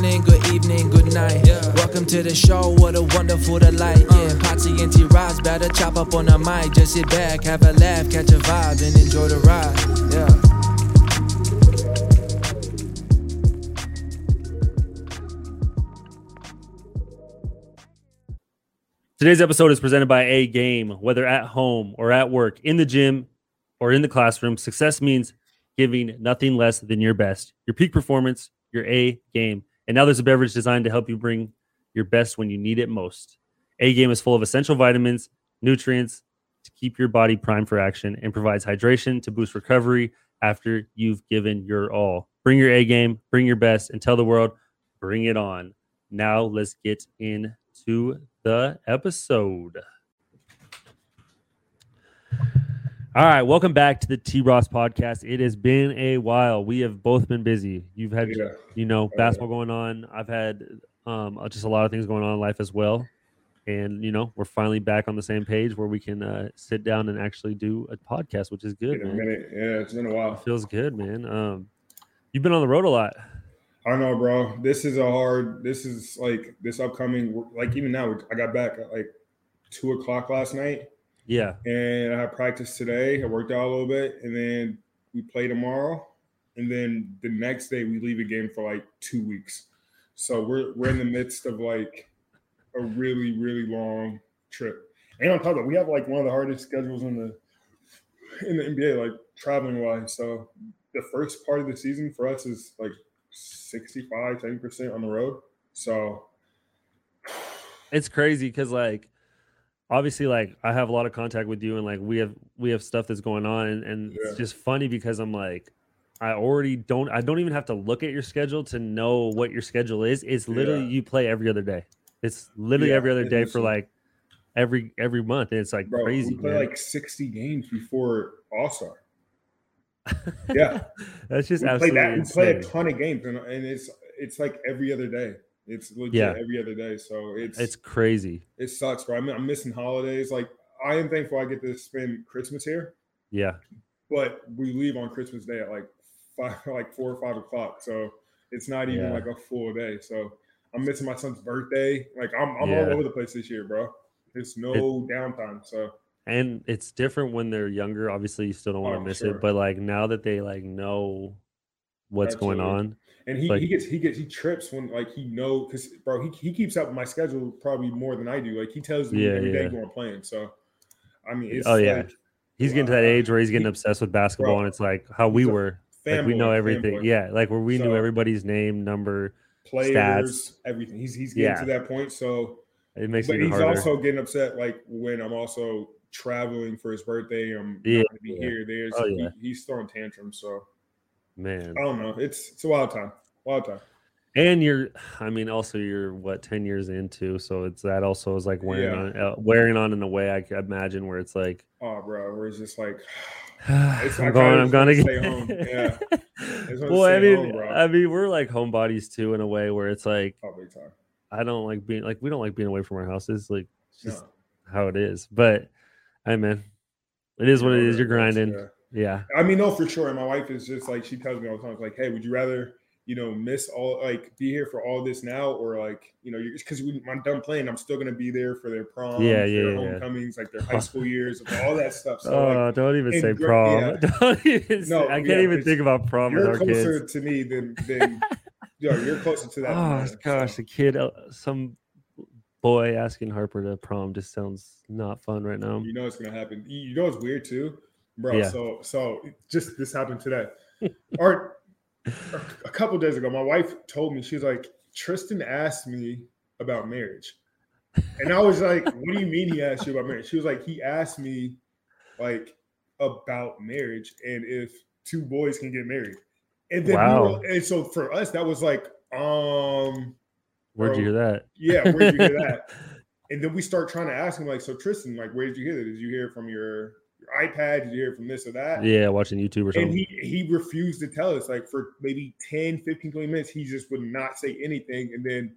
morning, good evening, good night. Welcome to the show, what a wonderful delight. Uh. Yeah, Potsy and T Rods better chop up on the mic. Just sit back, have a laugh, catch a vibe, and enjoy the ride. Yeah. Today's episode is presented by A Game. Whether at home or at work, in the gym or in the classroom, success means giving nothing less than your best, your peak performance, your A game. And now there's a beverage designed to help you bring your best when you need it most. A Game is full of essential vitamins, nutrients to keep your body primed for action, and provides hydration to boost recovery after you've given your all. Bring your A game, bring your best, and tell the world, bring it on. Now let's get into the episode. All right, welcome back to the T Ross podcast. It has been a while. We have both been busy. You've had, Yeah. you know, yeah. basketball going on. I've had um, just a lot of things going on in life as well. And you know, we're finally back on the same page where we can uh, sit down and actually do a podcast, which is good, In a minute. Yeah, it's been a while. Feels good, man. Um, you've been on the road a lot. I know, bro. This is a hard. This is like this upcoming. Like even now, I got back at like two o'clock last night, Yeah, and I had practice today. I worked out a little bit, and then we play tomorrow, and then the next day we leave again for like two weeks. So we're we're in the midst of like a really really long trip. And on top of that, we have like one of the hardest schedules in the in the NBA, like traveling wise. So the first part of the season for us is like 65, 70% on the road. So it's crazy because like obviously like i have a lot of contact with you and like we have we have stuff that's going on and, and Yeah. it's just funny because i'm like i already don't i don't even have to look at your schedule to know what your schedule is it's literally Yeah. you play every other day it's literally Yeah, every other day for like every every month and it's like bro, crazy we play man. like 60 games before All-Star. Yeah. that's just we play that. We play a ton of games, and, and it's it's like every other day. It's legit Yeah. every other day. So it's it's crazy it sucks, bro. I mean, I'm missing holidays. Like I am thankful I get to spend Christmas here, yeah but we leave on Christmas Day at like five, like four or five o'clock. So it's not even Yeah. like a full day. So I'm missing my son's birthday. Like I'm I'm Yeah. all over the place this year, bro. There's no downtime. So and it's different when they're younger obviously you still don't want to Oh, miss sure. it but like now that they like know what's going on And he, Like- he gets he gets he trips when like he know because bro he, he keeps up my schedule probably more than I do. Like he tells me Yeah, every day yeah. going playing. So I mean, it's Oh, yeah. like He's getting to that age where he's getting He- obsessed with basketball, Bro, and it's like how we were. Like we know everything. Yeah, like where we knew everybody's name, number. players, stats. everything. He's he's getting Yeah. to that point. So, It makes but even he's harder. also getting upset like when I'm also traveling for his birthday. I'm Yeah, not going to be yeah. here. There's Oh, he- he's throwing tantrums. So Man, I don't know. It's it's a wild time. Wild time. and you're. I mean, also you're what ten years into, so it's that also is like wearing Yeah. on, uh, wearing on in a way I imagine where it's like. Oh, bro, where it's just like I'm going. I'm gonna just get. stay home. Yeah. wanna well, I mean, home. I mean, we're like homebodies too in a way where it's like oh. I don't like being like we don't like being away from our houses. Like it's just No. how it is. But hey, man, it is what it is. You're grinding. Yeah. Yeah. I mean, no, for sure. And my wife is just like she tells me all the time, like, "Hey, would you rather, you know, miss all like be here for all this now, or like, you know, you're because I'm done playing, I'm still gonna be there for their prom, Yeah, their yeah, yeah. homecomings, like their high school years, all that stuff. So oh, like, don't even say prom. yeah. Don't even say, No, I can't yeah, even think about prom you're our closer kids. to me than than yeah, you're closer to that. Oh gosh, so. a kid, uh, some boy asking Harper to prom just sounds not fun right now. you know it's gonna happen. You know it's weird too, bro. Yeah. So so just this happened today, or a couple days ago. My wife told me she's like Tristan asked me about marriage, and I was like, "What do you mean he asked you about marriage?" She was like, "He asked me like about marriage and if two boys can get married." And then we Wow. were- and so for us that was like, um, Where'd you hear that? yeah, where'd you hear that? And then we start trying to ask him, like, so Tristan, like, where did you hear that? Did you hear it from your, your iPad? Did you hear from this or that? Yeah, watching YouTube or something. And he he refused to tell us, like, for maybe 10, 15, 20 minutes, he just would not say anything. And then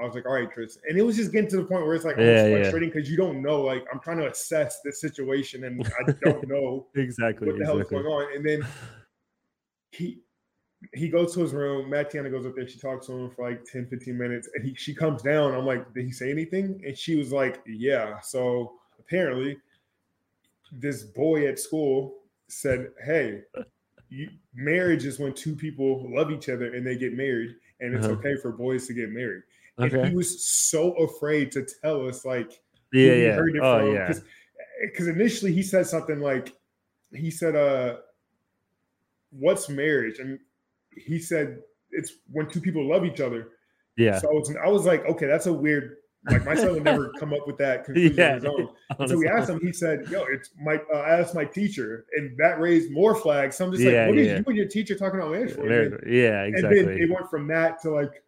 I was like, all right, Tristan. And it was just getting to the point where it's like Yeah, yeah. frustrating because you don't know, like, I'm trying to assess the situation and I don't know exactly. what the hell is going on. And then he he goes to his room. Matt Tiana goes up there. She talks to him for like 10, 15 minutes. And he, she comes down. I'm like, did he say anything? And she was like, yeah. So apparently, this boy at school said, hey, you, marriage is when two people love each other and they get married, and it's Uh-huh. okay for boys to get married. Okay. And he was so afraid to tell us, like, Yeah, yeah. heard it Oh, from. yeah. Because initially he said something like, he said, uh, what's marriage? And he said, it's when two people love each other. Yeah. So I was, I was like, okay, that's a weird, like my son would never come up with that conclusion Yeah, on his own. So we asked him, he said, yo, it's my, uh, I asked my teacher, and that raised more flags. So I'm just Yeah, like, what is yeah. you and your teacher talking about marriage for? Very- And yeah, then it went from that to like,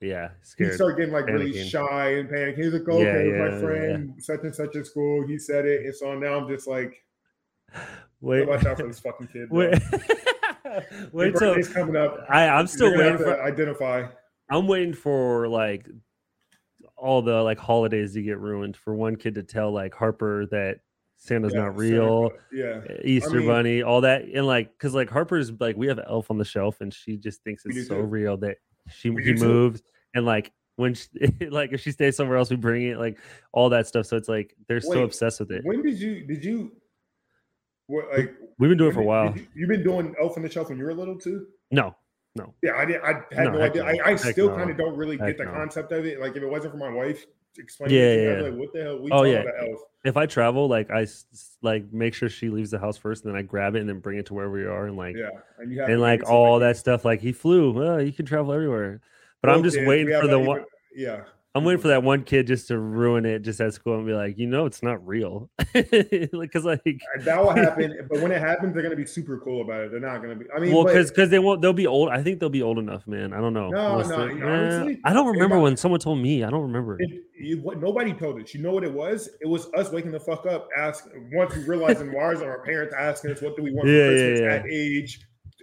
yeah, he scared. started getting like really shy and panicking. He was like, okay, Yeah, yeah, my friend, such and such at school. He said it. And so now I'm just like, Wait, watch out for this fucking kid. wait, wait. Birthday's coming up. I, I'm still waiting for. identify. I'm waiting for like all the like holidays to get ruined for one kid to tell like Harper that Santa's Yeah, not real, Yeah. Eh, Easter mean- Bunny, all that, and like because like Harper's like we have an elf on the shelf and she just thinks it's so too. real that she We he do too. moves and like when she, like if she stays somewhere else we bring it like all that stuff. So it's like they're so obsessed with it. When did you did you what like We've been doing it for a while. did you, have been doing Elf on the Shelf when you were little too? No, Yeah, I did. I had No, no, idea. no. I, I still no. kind of don't really Heck get the no. concept of it. Like if it wasn't for my wife explaining Yeah, it yeah, yeah. like, what the hell? We Oh, yeah. if I travel, like I like make sure she leaves the house first, and then I grab it and then bring it to wherever we are, and like Yeah, and and like make it so all you- that stuff. Like he flew. Well, you can travel everywhere. But I'm just waiting we for the one. Yeah, I'm waiting for mm-hmm. that one kid just to ruin it just at school and be like, you know, it's not real. Because like, And that will happen. but when it happens, they're gonna be super cool about it. They're not gonna be. I mean, well, because because they won't. They'll be old. I think they'll be old enough, man. I don't know. No, Unless no, honestly, I don't remember when someone told me. I don't remember. It, you, what nobody told us. You know what it was? It was us waking the fuck up, asking once we realizing why is our parents asking us what do we want Yeah, for Christmas yeah. at age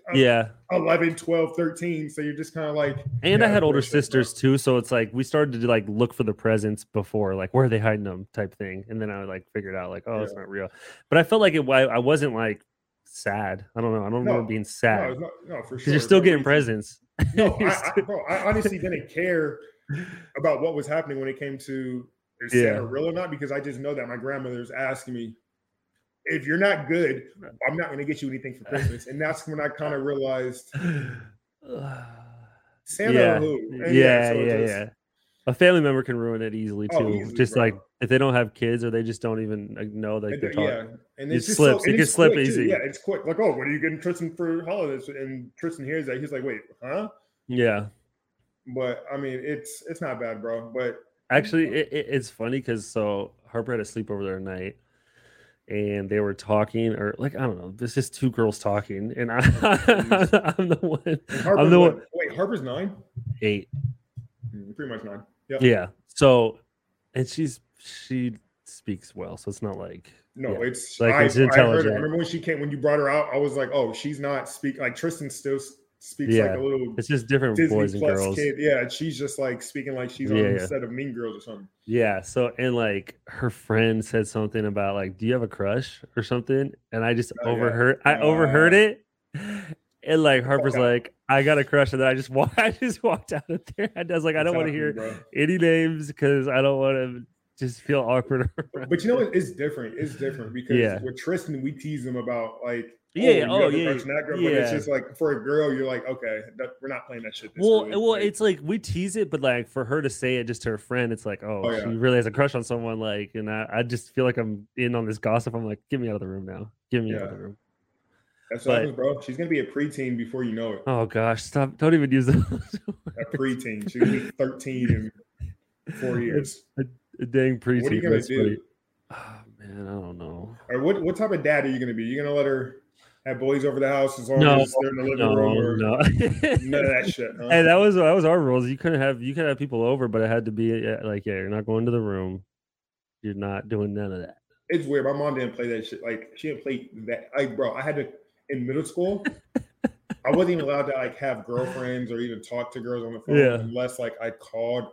Uh, yeah, 11, 12, 13. So you're just kind of like and I had older bro. sisters too, so it's like we started to like look for the presents before, like where are they hiding them, type thing, and then I like figured out like, oh, it's not real. But I felt like it. I, I wasn't like sad. I don't know. I don't No, remember being sad not, no, for sure. you're still getting presents. No, I, I, bro, I honestly didn't care about what was happening when it came to is Santa real or not because I just know that my grandmother was asking me, if you're not good, I'm not going to get you anything for Christmas. And that's when I kind of realized Santa yeah, who? And yeah, so yeah, just- yeah. A family member can ruin it easily oh, too. Oh, easily, just bro. like if they don't have kids or they just don't even know that they're talking. yeah, and It just slips. So, It can slip quick, too. easy. Yeah, it's quick. Like, oh, what are you getting Tristan for holidays? And Tristan hears that he's like, wait, huh? Yeah. But I mean, it's it's not bad, bro. But Actually, it, it, it's funny because so Harper had a sleepover there night, and they were talking, or like I don't know, this is two girls talking, and I, I'm the one, I'm the what- one wait, Harper's nine, eight, Mm, pretty much nine. Yep. yeah. So, and she's she speaks well, so it's not like No, yeah. it's Like, I, it's I heard. intelligent. I remember when she came when you brought her out. I was like, oh, she's not speak like Tristan still speaks Yeah, like a little it's just different Disney boys and Plus girls. kid. Yeah, and she's just like speaking like she's on Yeah, the yeah. set of Mean Girls or something. Yeah. So and like her friend said something about like, do you have a crush or something? And I just Oh, yeah. overheard I overheard Uh, it. And like Harper's out. like, I got a crush, and then I just walked I just walked out of there. I was like, I don't want to hear bro. any names because I don't want to just feel awkward. But you know what? It's different. It's different because Yeah. with Tristan, we tease him about like, Yeah, oh, have yeah, that girl. But it's just like for a girl, you're like, okay, that, we're not playing that shit. This well, early. well, it's like we tease it, but like for her to say it just to her friend, it's like, oh, Oh, yeah. she really has a crush on someone. Like, and I, I just feel like I'm in on this gossip. I'm like, get me out of the room now. Get me out of the room. that's what but- happens, bro. She's gonna be a preteen before you know it. Oh gosh, stop! Don't even use that. A preteen. She's gonna be 13 in four years. A dang preteen. What are you gonna do? funny. Oh, man, I don't know. Or what? What type of dad are you gonna be? You gonna let her have boys over the house as long No, as they're in the living No, room, or no. none of that shit? Huh? Hey, that was that was our rules. You couldn't have you could have people over, but it had to be like, yeah, you're not going to the room. You're not doing none of that. it's weird. My mom didn't play that shit. Like she didn't play that. Like, bro, I had to in middle school. I wasn't even allowed to like have girlfriends or even talk to girls on the phone Yeah. unless like I called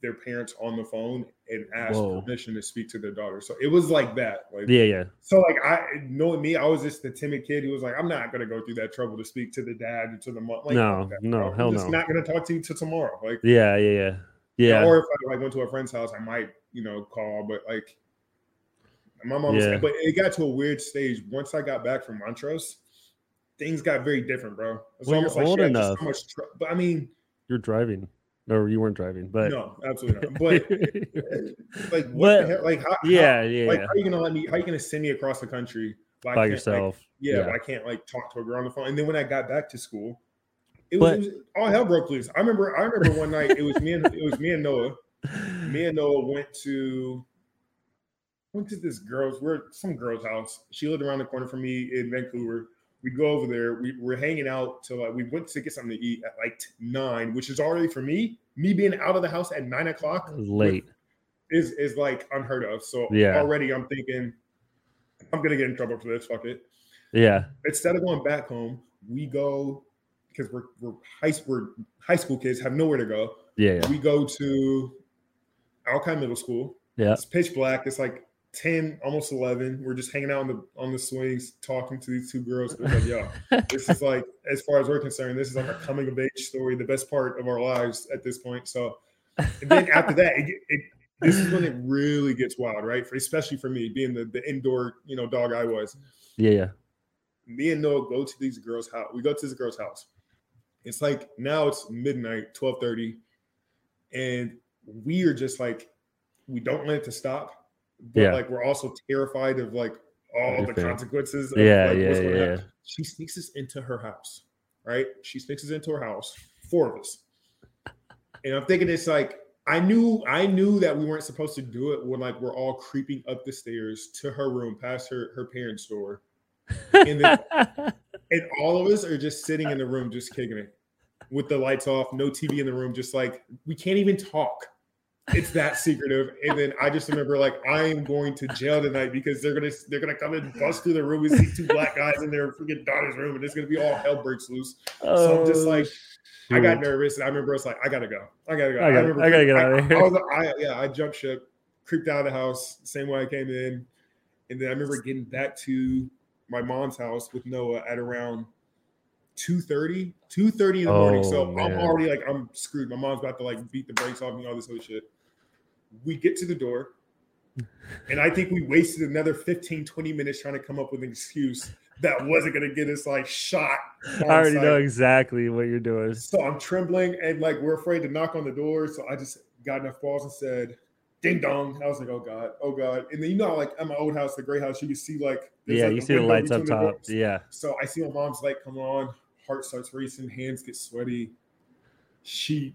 their parents on the phone and ask Whoa. permission to speak to their daughter. So it was like that. Like Yeah, yeah. so like I knowing me, I was just the timid kid who was like, I'm not gonna go through that trouble to speak to the dad or to the mom. Like, No, that, no, bro. I'm hell just no. not gonna talk to you till tomorrow. Like Yeah, yeah, yeah. Yeah. or if I like went to a friend's house, I might, you know, call, but like my mom was, Yeah. but it got to a weird stage. Once I got back from Montrose, things got very different, bro. It's Well, you're old she had just enough. So much tr- but I mean, You're driving. Or you weren't driving, but no, absolutely not. But like, what But- the hell? Like, how, yeah, yeah, like, how are you gonna let me? How are you gonna send me across the country I by can't, like, yourself. yeah, Yeah. I can't like talk to a girl on the phone. And then when I got back to school, it was, But- it was all hell broke loose. I remember. I remember one night it was me and it was me and Noah. Me and Noah went to went to this girl's. We're some girl's house. She lived around the corner from me in Vancouver. We go over there. We were hanging out till like we went to get something to eat at like nine, which is already for me. Me being out of the house at nine o'clock late. is is like unheard of. So Yeah. already I'm thinking I'm gonna get in trouble for this. Fuck it Yeah. instead of going back home, we go because we're we're high we're high school kids have nowhere to go. Yeah, yeah. We go to Alki Middle School. Yeah. It's pitch black. It's like ten, almost eleven. We're just hanging out on the on the swings, talking to these two girls. We're like, yo, this is like, as far as we're concerned, this is like a coming of age story, the best part of our lives at this point. So, and then after that, it, it, this is when it really gets wild, right? For, especially for me, being the, the indoor, you know, dog I was Yeah, yeah. me and Noah go to these girls' house. We go to this girl's house. It's like now it's midnight, 12:30, and we are just like, we don't want it to stop, but Yeah. like we're also terrified of like all the consequences. Of, Yeah, like, yeah, yeah, happen. She sneaks us into her house, right? She sneaks us into her house, four of us. And I'm thinking it's like I knew I knew that we weren't supposed to do it when like we're all creeping up the stairs to her room past her her parents' door. And then and all of us are just sitting in the room, just kicking it with the lights off, no TV in the room, just like we can't even talk. It's that secretive. And then I just remember like I am going to jail tonight because they're gonna they're gonna come and bust through the room and see two black guys in their freaking daughter's room, and it's gonna be all hell breaks loose. So I'm just Oh, like, I got nervous, and I remember it's like I gotta go, I gotta go. I gotta- remember I gotta get I- out of here. I, was, I, yeah, I jumped ship, creeped out of the house, same way I came in, and then I remember getting back to my mom's house with Noah at around 2.30, 2.30 in the morning. So Oh, I'm already like, I'm screwed. My mom's about to like beat the brakes off me, all this other shit. We get to the door, and I think we wasted another 15, 20 minutes trying to come up with an excuse that wasn't going to get us like shot. I already site. know exactly what you're doing. So I'm trembling and like we're afraid to knock on the door. So I just got enough balls and said, ding dong. I was like, oh God, oh God. And then you know, like at my old house, the gray house, you can see like Yeah, like, you see the lights up top. Yeah. So I see my mom's light come on, heart starts racing, hands get sweaty. She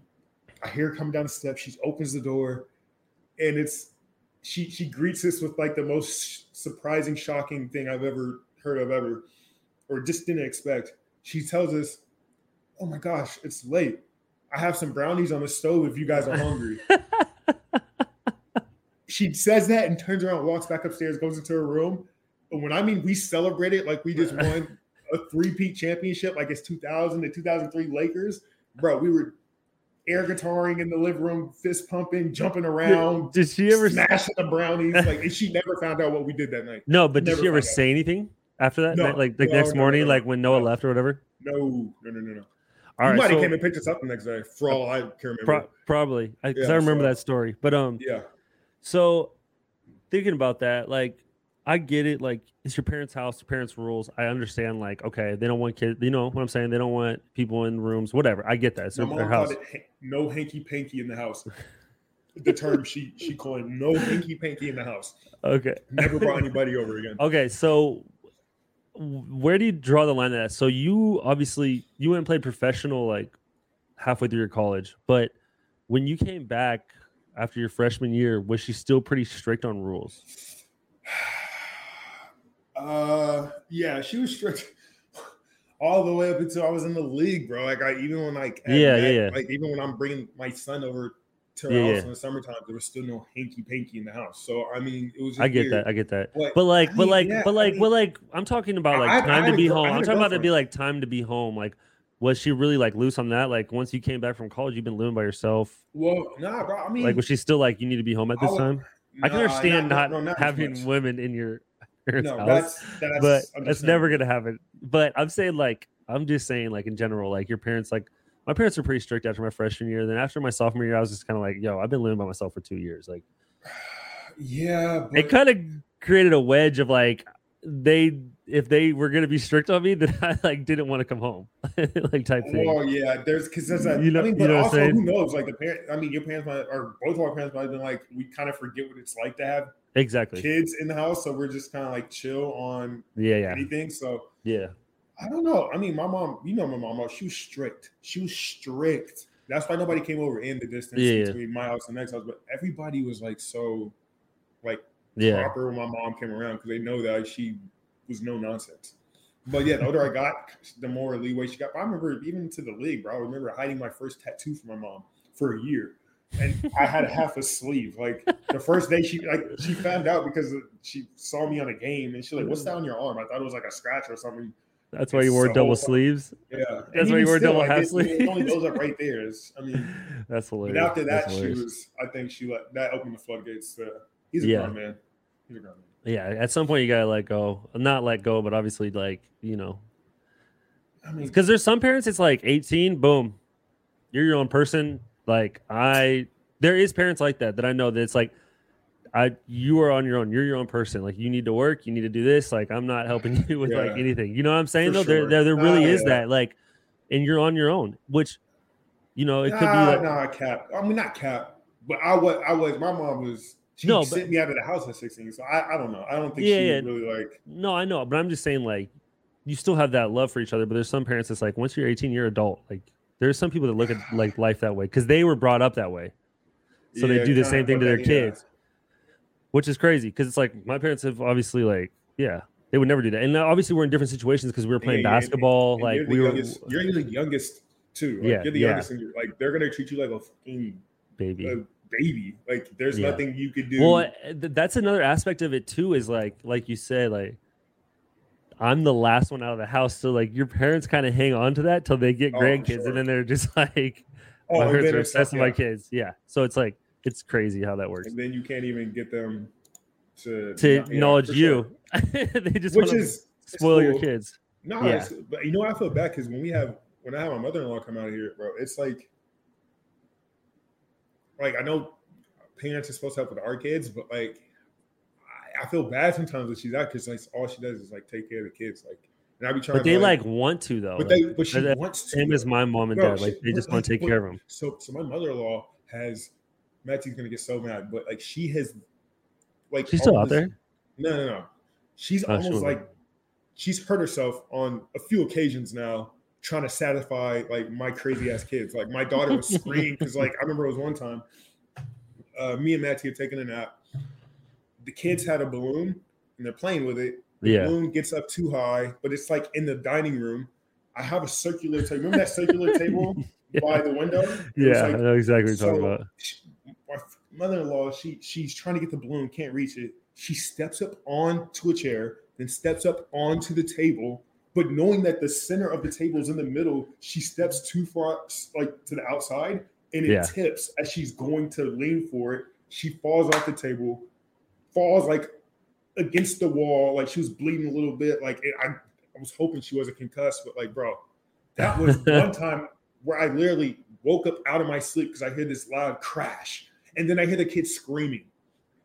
I hear her coming down the steps, she opens the door, and it's she she greets us with like the most surprising, shocking thing I've ever heard of ever, or just didn't expect. She tells us, Oh my gosh, it's late. I have some brownies on the stove if you guys are hungry. she says that and turns around, walks back upstairs, goes into her room. But when I mean we celebrated like we just won a three-peat championship, like it's 2000 to 2003 Lakers, bro, we were air guitaring in the living room, fist pumping, jumping around, Did she ever? smashing the brownies. Like and she never found out what we did that night. No, but did she ever found out. say anything after that? No. Night? Like the No, next no, morning, like when Noah No. left or whatever. No, no, no, no, no. All you right, might have came and picked us up the next day for all I can remember. Pro- probably, because Yeah, I remember so- that story. But um, yeah. so thinking about that, like I get it. Like it's your parents' house, your parents' rules. I understand. Like okay, they don't want kids. You know what I'm saying? They don't want people in rooms. Whatever. I get that. It's their, their house. it no hanky panky in the house. the term she she coined no hanky panky in the house. Okay. Never brought anybody over again. Okay. So where do you draw the line at? So you obviously you went and played professional like halfway through your college, but when you came back after your freshman year, was she still pretty strict on rules? Uh, yeah, she was strict all the way up until I was in the league, bro. Like I even when like Yeah, night, yeah, like even when I'm bringing my son over to her Yeah, house yeah. in the summertime, there was still no hanky panky in the house. So I mean, it was. I get weird. that. I get that. But, But like, I but like, yeah, but I like, mean- but like, I'm talking about like I- I time to be girl- home. I'm talking about to be like time to be home. Like was she really like loose on that? Like once you came back from college, you've been living by yourself. Well, nah, bro. I mean, Like was she still like you need to be home at this I would- time? I can understand not, no, as having women in your parents' No, house, that's that's. but that's never gonna happen. But I'm saying like I'm just saying like in general, like your parents like my parents were pretty strict after my freshman year. Then after my sophomore year, I was just kind of like, yo, I've been living by myself for two years. Like Yeah, but it kind of created a wedge of like they if they were gonna be strict on me, then I like didn't want to come home, like type thing. Well, yeah, there's because there's a. You know- I mean, you but know what I'm also who knows? Like the parent, I mean, your parents might, or both of our parents might have been like, we kind of forget what it's like to have exactly. kids in the house, so we're just kind of like chill on Yeah, yeah, anything. So yeah. I don't know. I mean, my mom, you know, my mom, oh, she was strict. She was strict. That's why nobody came over in the distance Yeah. between my house and the next house. But everybody was like so, like Yeah. proper when my mom came around because they know that she was no nonsense. But yeah, the older I got, the more leeway she got. But I remember even to the league, bro. I remember hiding my first tattoo from my mom for a year, and I had half a sleeve. Like the first day, she like she found out because she saw me on a game, and she's like, "What's that on your arm?" I thought it was like a scratch or something. That's why you wore so double sleeves. Yeah, That's And why you wore still, double like, half it- It only sleeves. goes up right there. It's, I mean, That's hilarious. but after that, she was. I think she let that opened the floodgates. To, he's a Yeah. grown man. He's a grown man. Yeah, at some point you gotta let go. Not let go, but obviously, like you know, I mean, because there's some parents. It's like 18, boom, you're your own person. Like I, there is parents like that that I know that it's like, I you are on your own. You're your own person. Like you need to work. You need to do this. Like I'm not helping you with like anything. You know what I'm saying? For though there, sure. there, there really Ah, is yeah. that. Like, and you're on your own. Which, you know, it could be nah, like nah, cap. I mean, not cap, but I was. I was. My mom was. She No, but- sent me out of the house at 16. So I, I don't know. I don't think Yeah, she yeah. really like. No, I know, but I'm just saying, like, you still have that love for each other. But there's some parents that's like, once you're 18, you're adult. Like, there's some people that look at like life that way because they were brought up that way, so Yeah, they do the same thing to their yeah. kids, which is crazy. Because it's like my parents have obviously like, yeah, they would never do that. And obviously, we're in different situations because we were playing Yeah, yeah, and- basketball. and like you're the we were youngest, you're the youngest too. Like, Yeah, you're the yeah. youngest, and you're, like they're gonna treat you like a fucking baby. a baby. Like there's Yeah. nothing you could do. Well, eh, th- that's another aspect of it too. Is like, like you said, like. I'm the last one out of the house, so like your parents kind of hang on to that till they get Oh, grandkids, sure. and then they're just like, oh, my parents are obsessed with like, my kids. Yeah. So it's like it's crazy how that works. and then you can't even get them to To yeah, acknowledge for you, sure. they just which is spoil your kids. No, Yeah. but you know, I feel bad because when we have when I have my mother in law come out of here, bro, it's like, like I know parents are supposed to help with our kids, but like, I, feel bad sometimes when she's out because like all she does is like take care of the kids, like, and I be trying. But to, they like want to though. but they, but she wants to. same as my mom and Bro, dad. Like they just want to like, take care of them. So, so my mother-in-law has Mattie's gonna get so mad, but like she has, like She's still out almost- there. No, no, no. She's Oh, almost wasn't. like she's hurt herself on a few occasions now, trying to satisfy like my crazy ass kids. Like my daughter would scream because like I remember it was one time, uh, me and Matty had taken a nap. The kids had a balloon and they're playing with it. The Yeah. balloon gets up too high, but it's like in the dining room. I have a circular table. Remember that circular table Yeah. by the window? It Yeah, like- I know exactly what you're talking about. she- my mother-in-law, she she's trying to get the balloon, can't reach it. She steps up onto a chair, then steps up onto the table. But knowing that the center of the table is in the middle, she steps too far, like to the outside, and it Yeah. tips as she's going to lean for it. She falls off the table, falls like against the wall, like she was bleeding a little bit. Like it, I, I was hoping she wasn't concussed, but like, bro, that was one time where I literally woke up out of my sleep because I hear this loud crash, and then I hear the kids screaming,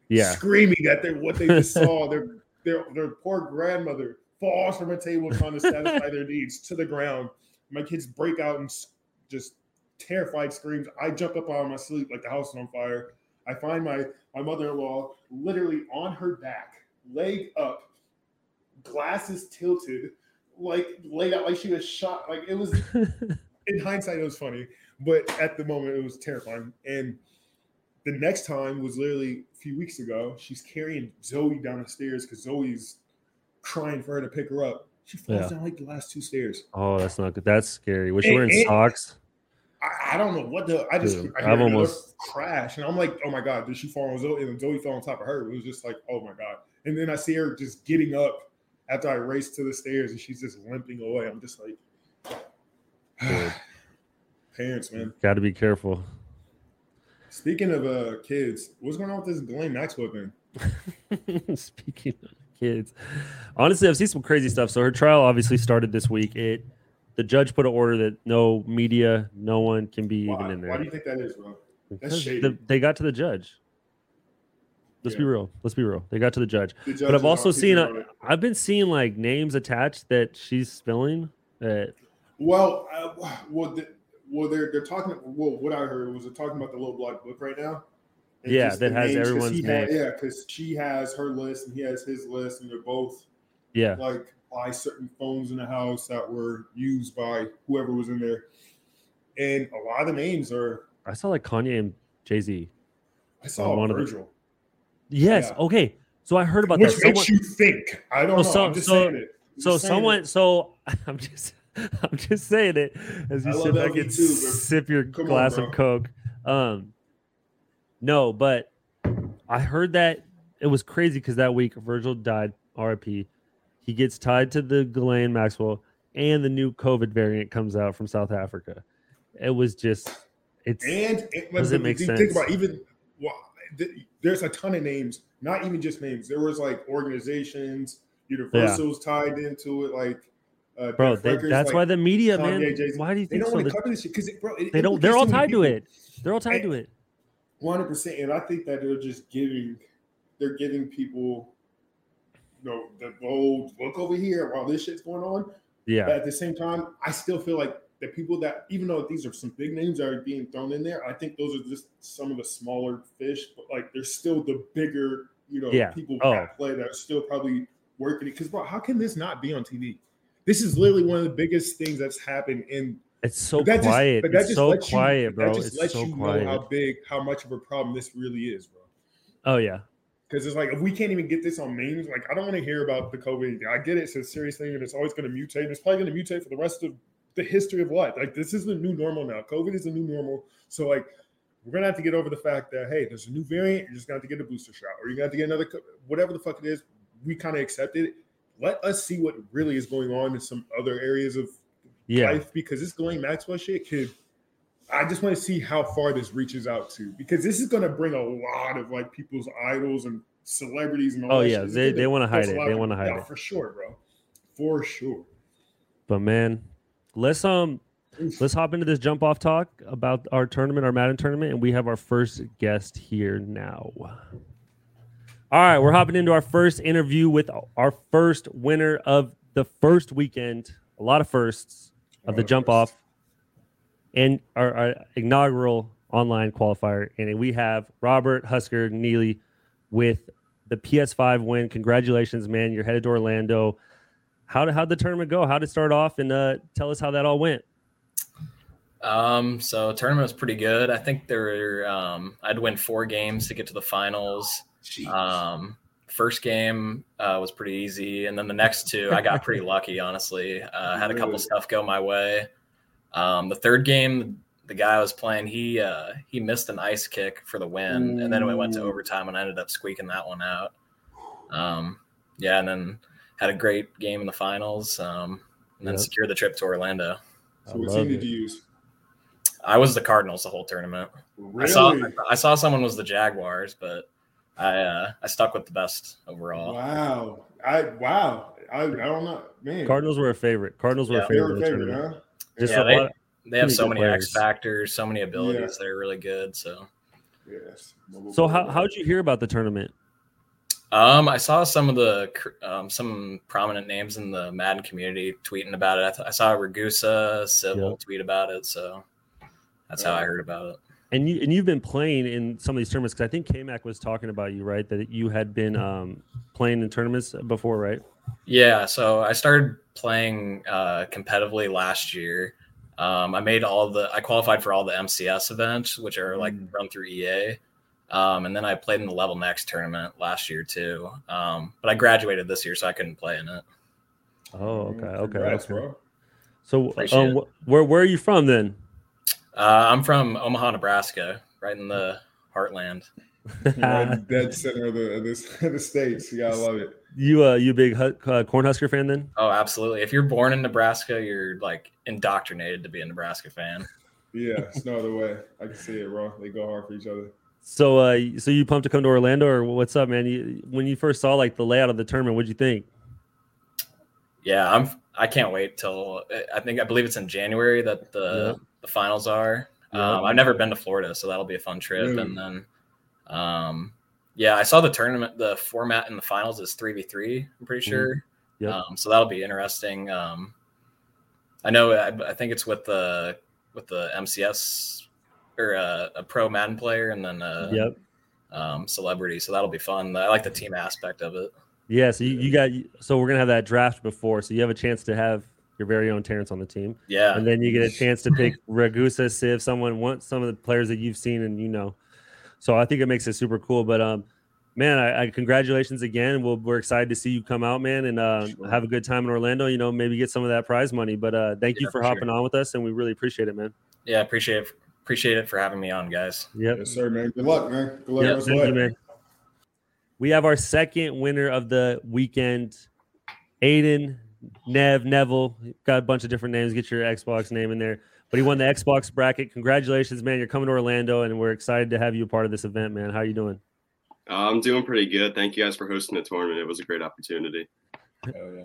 Yeah. screaming at their what they just saw. Their their their poor grandmother falls from a table trying to satisfy their needs to the ground. My kids break out and just terrified screams. I jump up out of my sleep like the house is on fire. I find my my mother-in-law literally on her back, leg up, glasses tilted, like laid out like she was shot. Like it was in hindsight, it was funny, but at the moment, it was terrifying. And the next time was literally a few weeks ago. She's carrying Zoe down the stairs because Zoe's crying for her to pick her up. She falls Yeah. down like the last two stairs. oh, that's not good. That's scary. Was she wearing socks? I, I don't know what the. I just Dude, I I've almost- crash, and I'm like, oh my god, did she fall on Zoe? And Zoe fell on top of her. It was just like, oh my god. And then I see her just getting up after I race to the stairs, and she's just limping away. I'm just like, Parents, man. Got to be careful. Speaking of uh kids, what's going on with this Ghislaine Maxwell thing? Speaking of kids, honestly, I've seen some crazy stuff. So her trial obviously started this week. It the judge put an order that no media, no one can be Why, even in there. why do you think that is, bro? Shady. the- they got to the judge. Let's be real. Let's be real. They got to the judge. The But I've also seen thinking a, about it. I've been seeing like names attached that she's spilling. That Well, uh, well, the, well, they're they're talking. Well, what I heard was they're talking about the little black book right now. Yeah, that has names, everyone's had- name. yeah, because she has her list and he has his list, and they're both yeah, like by certain phones in the house that were used by whoever was in there. And a lot of the names are. I saw like Kanye and Jay Z. I saw one of the- Virgil, Yes. Yeah. Okay. So I heard about which that. Someone, makes you think. I don't know. so- I'm just so- saying it. I'm so someone. it. So I'm just. I'm just saying it as you I sit back and too, sip your come glass bro. of Coke. Um, no, but I heard that it was crazy because that week Virgil died. R.I.P. He gets tied to the Ghislaine Maxwell, and the new COVID variant comes out from South Africa. It was just. It's And it, Does it make sense? Think about even well, th- there's a ton of names, not even just names. There was like organizations, Universal's tied into it, like uh, bro. They, Records, that's like, why the media, Kanye, man. Jay-Z, Why do you they think don't so? want to cover this shit because bro, it They don't. They're all tied to it. They're all tied And- to it. One hundred percent, and I think that they're just giving, they're giving people, you know, the old look over here while this shit's going on. Yeah. But at the same time, I still feel like the people that, even though these are some big names that are being thrown in there, I think those are just some of the smaller fish. But like, there's still the bigger, you know, Yeah. people Oh. at play that are still probably working it. Because, bro, how can this not be on TV? This is literally one of the biggest things that's happened in It's so that just- quiet. but that it's just so lets you- quiet, bro. That just It's lets so you quiet. know how big, how much of a problem this really is, bro. oh yeah. Because it's like if we can't even get this on memes, like I don't want to hear about the COVID. I get it, it's a serious thing, and it's always going to mutate. And it's probably going to mutate for the rest of the history of life. Like this is the new normal now. COVID is the new normal. So like we're gonna have to get over the fact that hey, there's a new variant. You're just gonna have to get a booster shot, or you're gonna have to get another whatever the fuck it is. We kind of accept it. Let us see what really is going on in some other areas of Yeah. life because this Ghislaine Maxwell shit could. I just want to see how far this reaches out to because this is going to bring a lot of like people's idols and celebrities and all Oh, yeah, shit. They- they wanna hide a it. They wanna hide yeah, it. for sure, bro, for sure. But man, let's um Oof. let's hop into this jump off talk about our tournament, our Madden tournament, and we have our first guest here now. All right, we're hopping into our first interview with our first winner of the first weekend. A lot of firsts of the jump firsts. off and our, our inaugural online qualifier. And we have Robert Husker Neely with the PS5 win. Congratulations, man. You're headed to Orlando. How did how'd the tournament go? How did it start off? And uh, tell us how that all went. Um, so tournament was pretty good. I think there were um I'd win four games to get to the finals. Um first game uh, was pretty easy, and then the next two I got pretty lucky, honestly. Uh, had a couple stuff go my way. Um, the third game, the guy I was playing, he uh, he missed an ice kick for the win, and then we went to overtime, and I ended up squeaking that one out. Um, yeah, and then had a great game in the finals, um, and then Yep. secured the trip to Orlando. I So what love team did you use? I was the Cardinals the whole tournament. Really? I saw I saw someone was the Jaguars, but I uh, I stuck with the best overall. Wow. I wow. I, I don't know, man. Cardinals were a favorite. Cardinals were Yeah. a They favorite. were of the favorite, huh? Just Yeah, a lot. They have so many players. X factors, so many abilities Yeah. that are really good. So Yes. So how how'd you hear about the tournament? um, I saw some of the um, some prominent names in the Madden community tweeting about it. I, th- I saw Ragusa Civil Yep. tweet about it, so that's how I heard about it. And you and you've been playing in some of these tournaments because I think K Mac was talking about you, right? That you had been um, playing in tournaments before, right? Yeah, so I started playing uh, competitively last year. Um, I made all the I qualified for all the MCS events, which are like Mm. run through EA. Um, and then I played in the Level Next tournament last year too. Um, but I graduated this year, so I couldn't play in it. Oh, okay, okay, Congrats, okay. bro. So, um, wh- where where are you from then? Uh, I'm from Omaha, Nebraska, right in the heartland. right dead center of the of, this, of the states. You gotta love it. You uh, you a big uh, Cornhusker fan then? Oh, absolutely. If you're born in Nebraska, you're like indoctrinated to be a Nebraska fan. Yeah, it's no other way. I can see it, bro. They go hard for each other. So, uh, so you pumped to come to Orlando, or what's up, man? You, when you first saw like the layout of the tournament, what'd you think? Yeah, I'm. I can't wait till I think I believe it's in January that the yep. the finals are. Yep. Um, I've never been to Florida, so that'll be a fun trip. And then, um, yeah, I saw the tournament. The format in the finals is three v three. I'm pretty mm-hmm. sure. Yeah. Um, so that'll be interesting. Um, I know. I, I, think it's with the with the MCS or a, a pro Madden player, and then a yep. um, celebrity. So that'll be fun. I like the team aspect of it. Yeah. So you, you got. So we're gonna have that draft before, so you have a chance to have your very own Terrence on the team. Yeah. And then you get a chance to pick Ragusa, Civ, someone wants some of the players that you've seen and you know. So I think it makes it super cool. But um, man, I, I congratulations again. We'll, we're excited to see you come out, man, and uh, sure. have a good time in Orlando. You know, maybe get some of that prize money. But uh, thank yeah, you for, for hopping sure. on with us, and we really appreciate it, man. Yeah, appreciate it. Appreciate it for having me on, guys. Yep. Yes, sir, man. Good luck, man. Good luck. Yep. Thank you, man. We have our second winner of the weekend, Aiden Nev Neville. Got a bunch of different names. Get your Xbox name in there. But he won the Xbox bracket. Congratulations, man! You're coming to Orlando, and we're excited to have you a part of this event, man. How are you doing? I'm doing pretty good. Thank you guys for hosting the tournament. It was a great opportunity. yeah.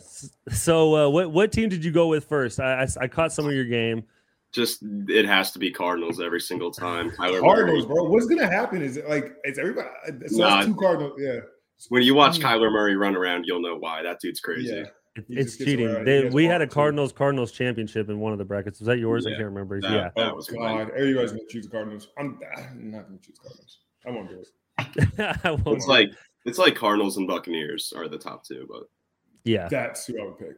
So, uh, what what team did you go with first? I, I, I caught some of your game. Just it has to be Cardinals every single time. Cardinals, bro. What's gonna happen? Is it like it's everybody? So nah, two Cardinals. Yeah. When you watch mm. Kyler Murray run around, you'll know why. That dude's crazy. Yeah. It's cheating. They, we had a Cardinals Cardinals championship in one of the brackets. Was that yours? Yeah, I can't remember. That, yeah. That was oh, God. Everybody's gonna choose the Cardinals. I'm, I'm not gonna choose Cardinals. I won't do it. it's like it's like Cardinals and Buccaneers are the top two, but yeah, that's who I would pick.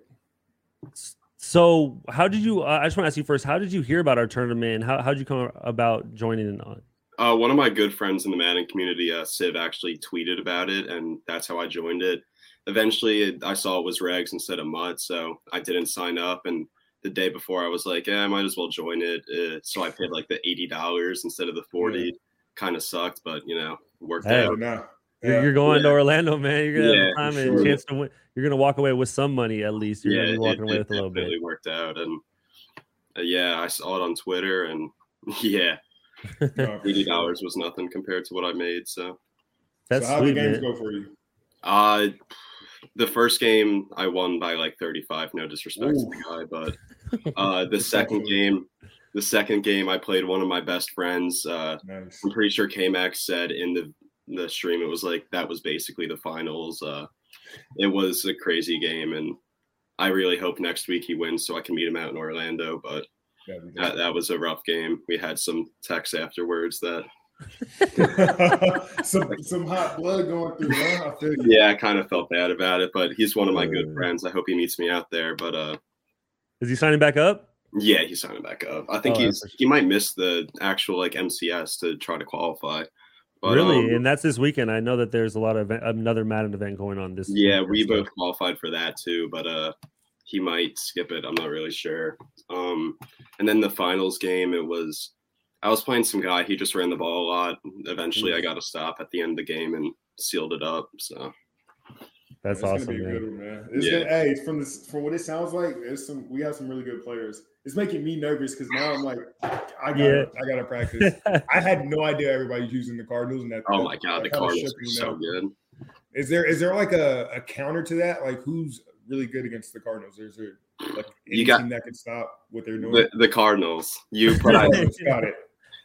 So, how did you? Uh, I just want to ask you first. How did you hear about our tournament? How how did you come about joining in on? Uh, one of my good friends in the Madden community, uh, Civ, actually tweeted about it, and that's how I joined it. Eventually, I saw it was regs instead of MUT, so I didn't sign up. And the day before, I was like, "Yeah, I might as well join it." Uh, so I paid like the eighty dollars instead of the forty. Yeah. Kind of sucked, but you know, worked hey, out. No. Yeah. You're going yeah. to Orlando, man. You're gonna yeah, have time and a chance to win. You're gonna walk away with some money at least. You're yeah, gonna be walking it, away with a little bit. worked out, and uh, yeah, I saw it on Twitter, and yeah, eighty dollars was nothing compared to what I made. So that's so how the games man. go for you? Uh the first game I won by like 35. No disrespect Ooh. to the guy, but uh, the second game, the second game I played one of my best friends. Uh, nice. I'm pretty sure KMax said in the the stream it was like that was basically the finals. Uh, it was a crazy game, and I really hope next week he wins so I can meet him out in Orlando. But that, that was a rough game. We had some texts afterwards that some some hot blood going through. Huh? I yeah, I kind of felt bad about it, but he's one of my good friends. I hope he meets me out there. But uh, is he signing back up? Yeah, he's signing back up. I think oh, he's he might miss the actual like MCS to try to qualify. But, really, um, and that's this weekend. I know that there's a lot of another Madden event going on this. Yeah, we both qualified for that too, but uh, he might skip it. I'm not really sure. Um, and then the finals game, it was I was playing some guy. He just ran the ball a lot. Eventually, I got to stop at the end of the game and sealed it up. So that's it's awesome, gonna be man. Good one, man. It's yeah. gonna, hey, from this, from what it sounds like, there's some. We have some really good players. It's making me nervous because now I'm like, I got, yeah. I got to practice. I had no idea everybody's using the Cardinals, and that. Oh my god, the Cardinals are so good. Is there is there like a, a counter to that? Like who's really good against the Cardinals? Is there like you got that can stop what they're doing? The, the Cardinals. You put got it.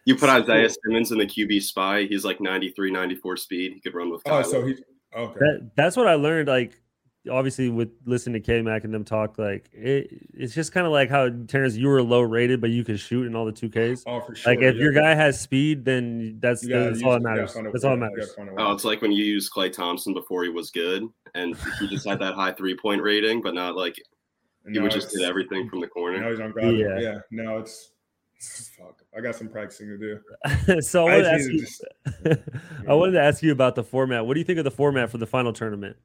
You put Isaiah Simmons in the QB spy. He's like 93, 94 speed. He could run with. Kyler. Oh, so he's okay. That, that's what I learned. Like, obviously, with listening to K Mac and them talk, like it, it's just kind of like how Terrence, you were low rated, but you could shoot in all the two Ks. Oh, for sure. Like, if yeah. your guy has speed, then that's, that's all that matters. That's all that matters. Oh, it's like when you use Klay Thompson before he was good, and he just had that high three point rating, but not like he would just hit everything from the corner. Now he's on God. Yeah. yeah. No, it's Fuck, I got some practicing to do. so I, I, you, just, I, wanted to ask you about the format. What do you think of the format for the final tournament?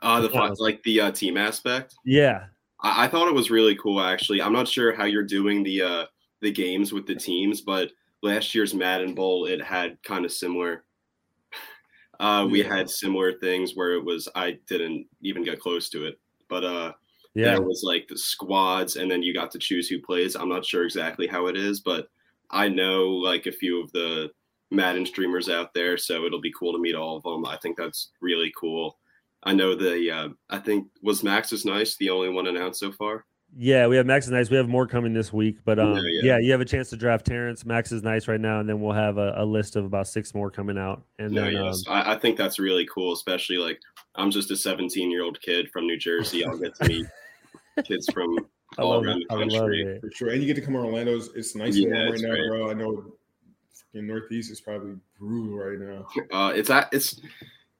Uh, the finals, like the uh, team aspect. Yeah, I, I, thought it was really cool. Actually, I'm not sure how you're doing the uh, the games with the teams, but last year's Madden Bowl it had kind of similar Uh, we had similar things where it was I didn't even get close to it, but uh, Yeah. there was like the squads, and then you got to choose who plays. I'm not sure exactly how it is, but I know like a few of the Madden streamers out there, so it'll be cool to meet all of them. I think that's really cool. I know the uh, I think was Max is nice the only one announced so far. Yeah, we have Max is nice. We have more coming this week, but um, Yeah, yeah, yeah. you have a chance to draft Terrence. Max is nice right now, and then we'll have a, a list of about six more coming out. And No, then, yes, um, I, I think that's really cool, especially like I'm just a 17 year old kid from New Jersey. I'll get to meet kids from I all love around it. the I love country. it. For sure. And you get to come to Orlando. It's, it's nice Yeah, and warm right it's now, great. bro. I know in Northeast is probably brutal right now. Uh, it's it's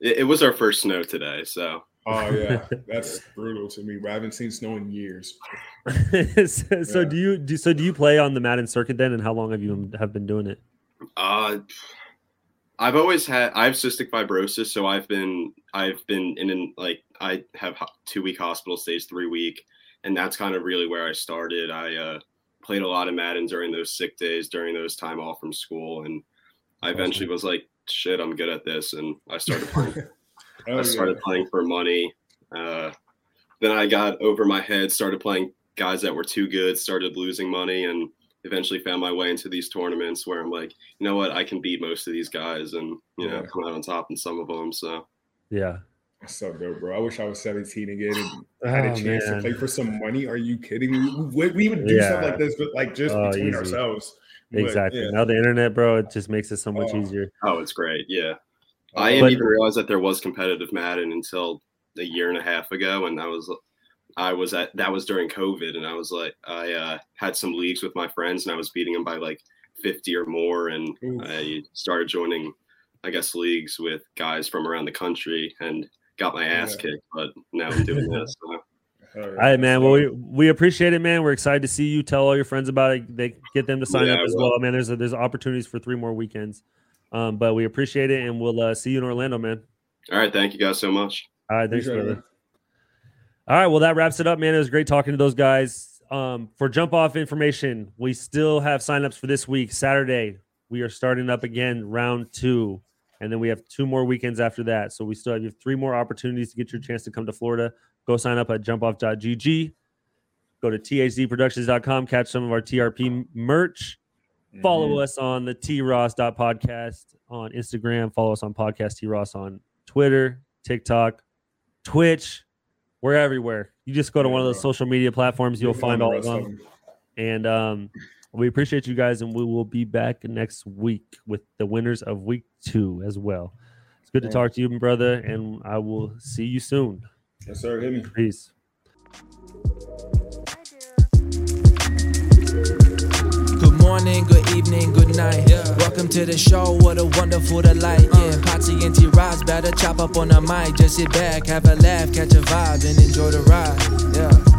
it, it was our first snow today, so Oh yeah, that's brutal to me. But I haven't seen snow in years. so, so Yeah. do you do so do you play on the Madden circuit then, and how long have you have been doing it? uh, I've always had I have cystic fibrosis, so I've been I've been in an, like I have two week hospital stays, three week, and that's kind of really where I started. I uh, played a lot of Madden during those sick days, during those time off from school, and I eventually was like, "Shit, I'm good at this," and I started playing Oh, I started playing for money. Uh, then I got over my head, started playing guys that were too good, started losing money, and eventually found my way into these tournaments where I'm like, you know what, I can beat most of these guys and you know Yeah. come out on top in some of them. So Yeah, That's so dope, bro. I wish I was 17 again and had Oh, a chance man. to play for some money. Are you kidding me? We, we would do stuff like this, but like just Oh, between easy. ourselves. But, exactly. yeah. Now the internet, bro, it just makes it so much Oh. easier. oh, it's great. Yeah, Oh, I didn't But- even realize that there was competitive Madden until a year and a half ago, and I was I was at that was during COVID, and I was like I uh, had some leagues with my friends, and I was beating them by like 50 or more, and Oof. I started joining, I guess, leagues with guys from around the country, and got my ass Yeah. kicked. But now I'm doing this. So. All All right, man. Well, we, we appreciate it, man. We're excited to see you. Tell all your friends about it. They get them to sign Yeah, up as will. well, man. There's there's opportunities for three more weekends. Um, but we appreciate it, and we'll uh, see you in Orlando, man. All right, thank you guys so much. All right, thanks, Appreciate brother. man. All right, well, that wraps it up, man. It was great talking to those guys. Um, for jump off information, we still have signups for this week. Saturday, we are starting up again, round two, and then we have two more weekends after that. So we still have you have three more opportunities to get your chance to come to Florida. Go sign up at jumpoff.gg. Go to thdproductions.com, catch some of our TRP merch. Follow Mhm. us on the T Ross podcast on Instagram. Follow us on podcast T Ross on Twitter, TikTok, Twitch. We're everywhere. You just go to one of those social media platforms, you'll find all of them. And um, we appreciate you guys, and we will be back next week with the winners of week two as well. It's good to talk to you, brother, and I will see you soon. Yes, sir. Hit me. Peace. Morning, good evening, good night. Welcome to the show, what a wonderful delight. Uh. Yeah, Potsy and T Rods better chop up on the mic. Just sit back, have a laugh, catch a vibe, and enjoy the ride. Yeah.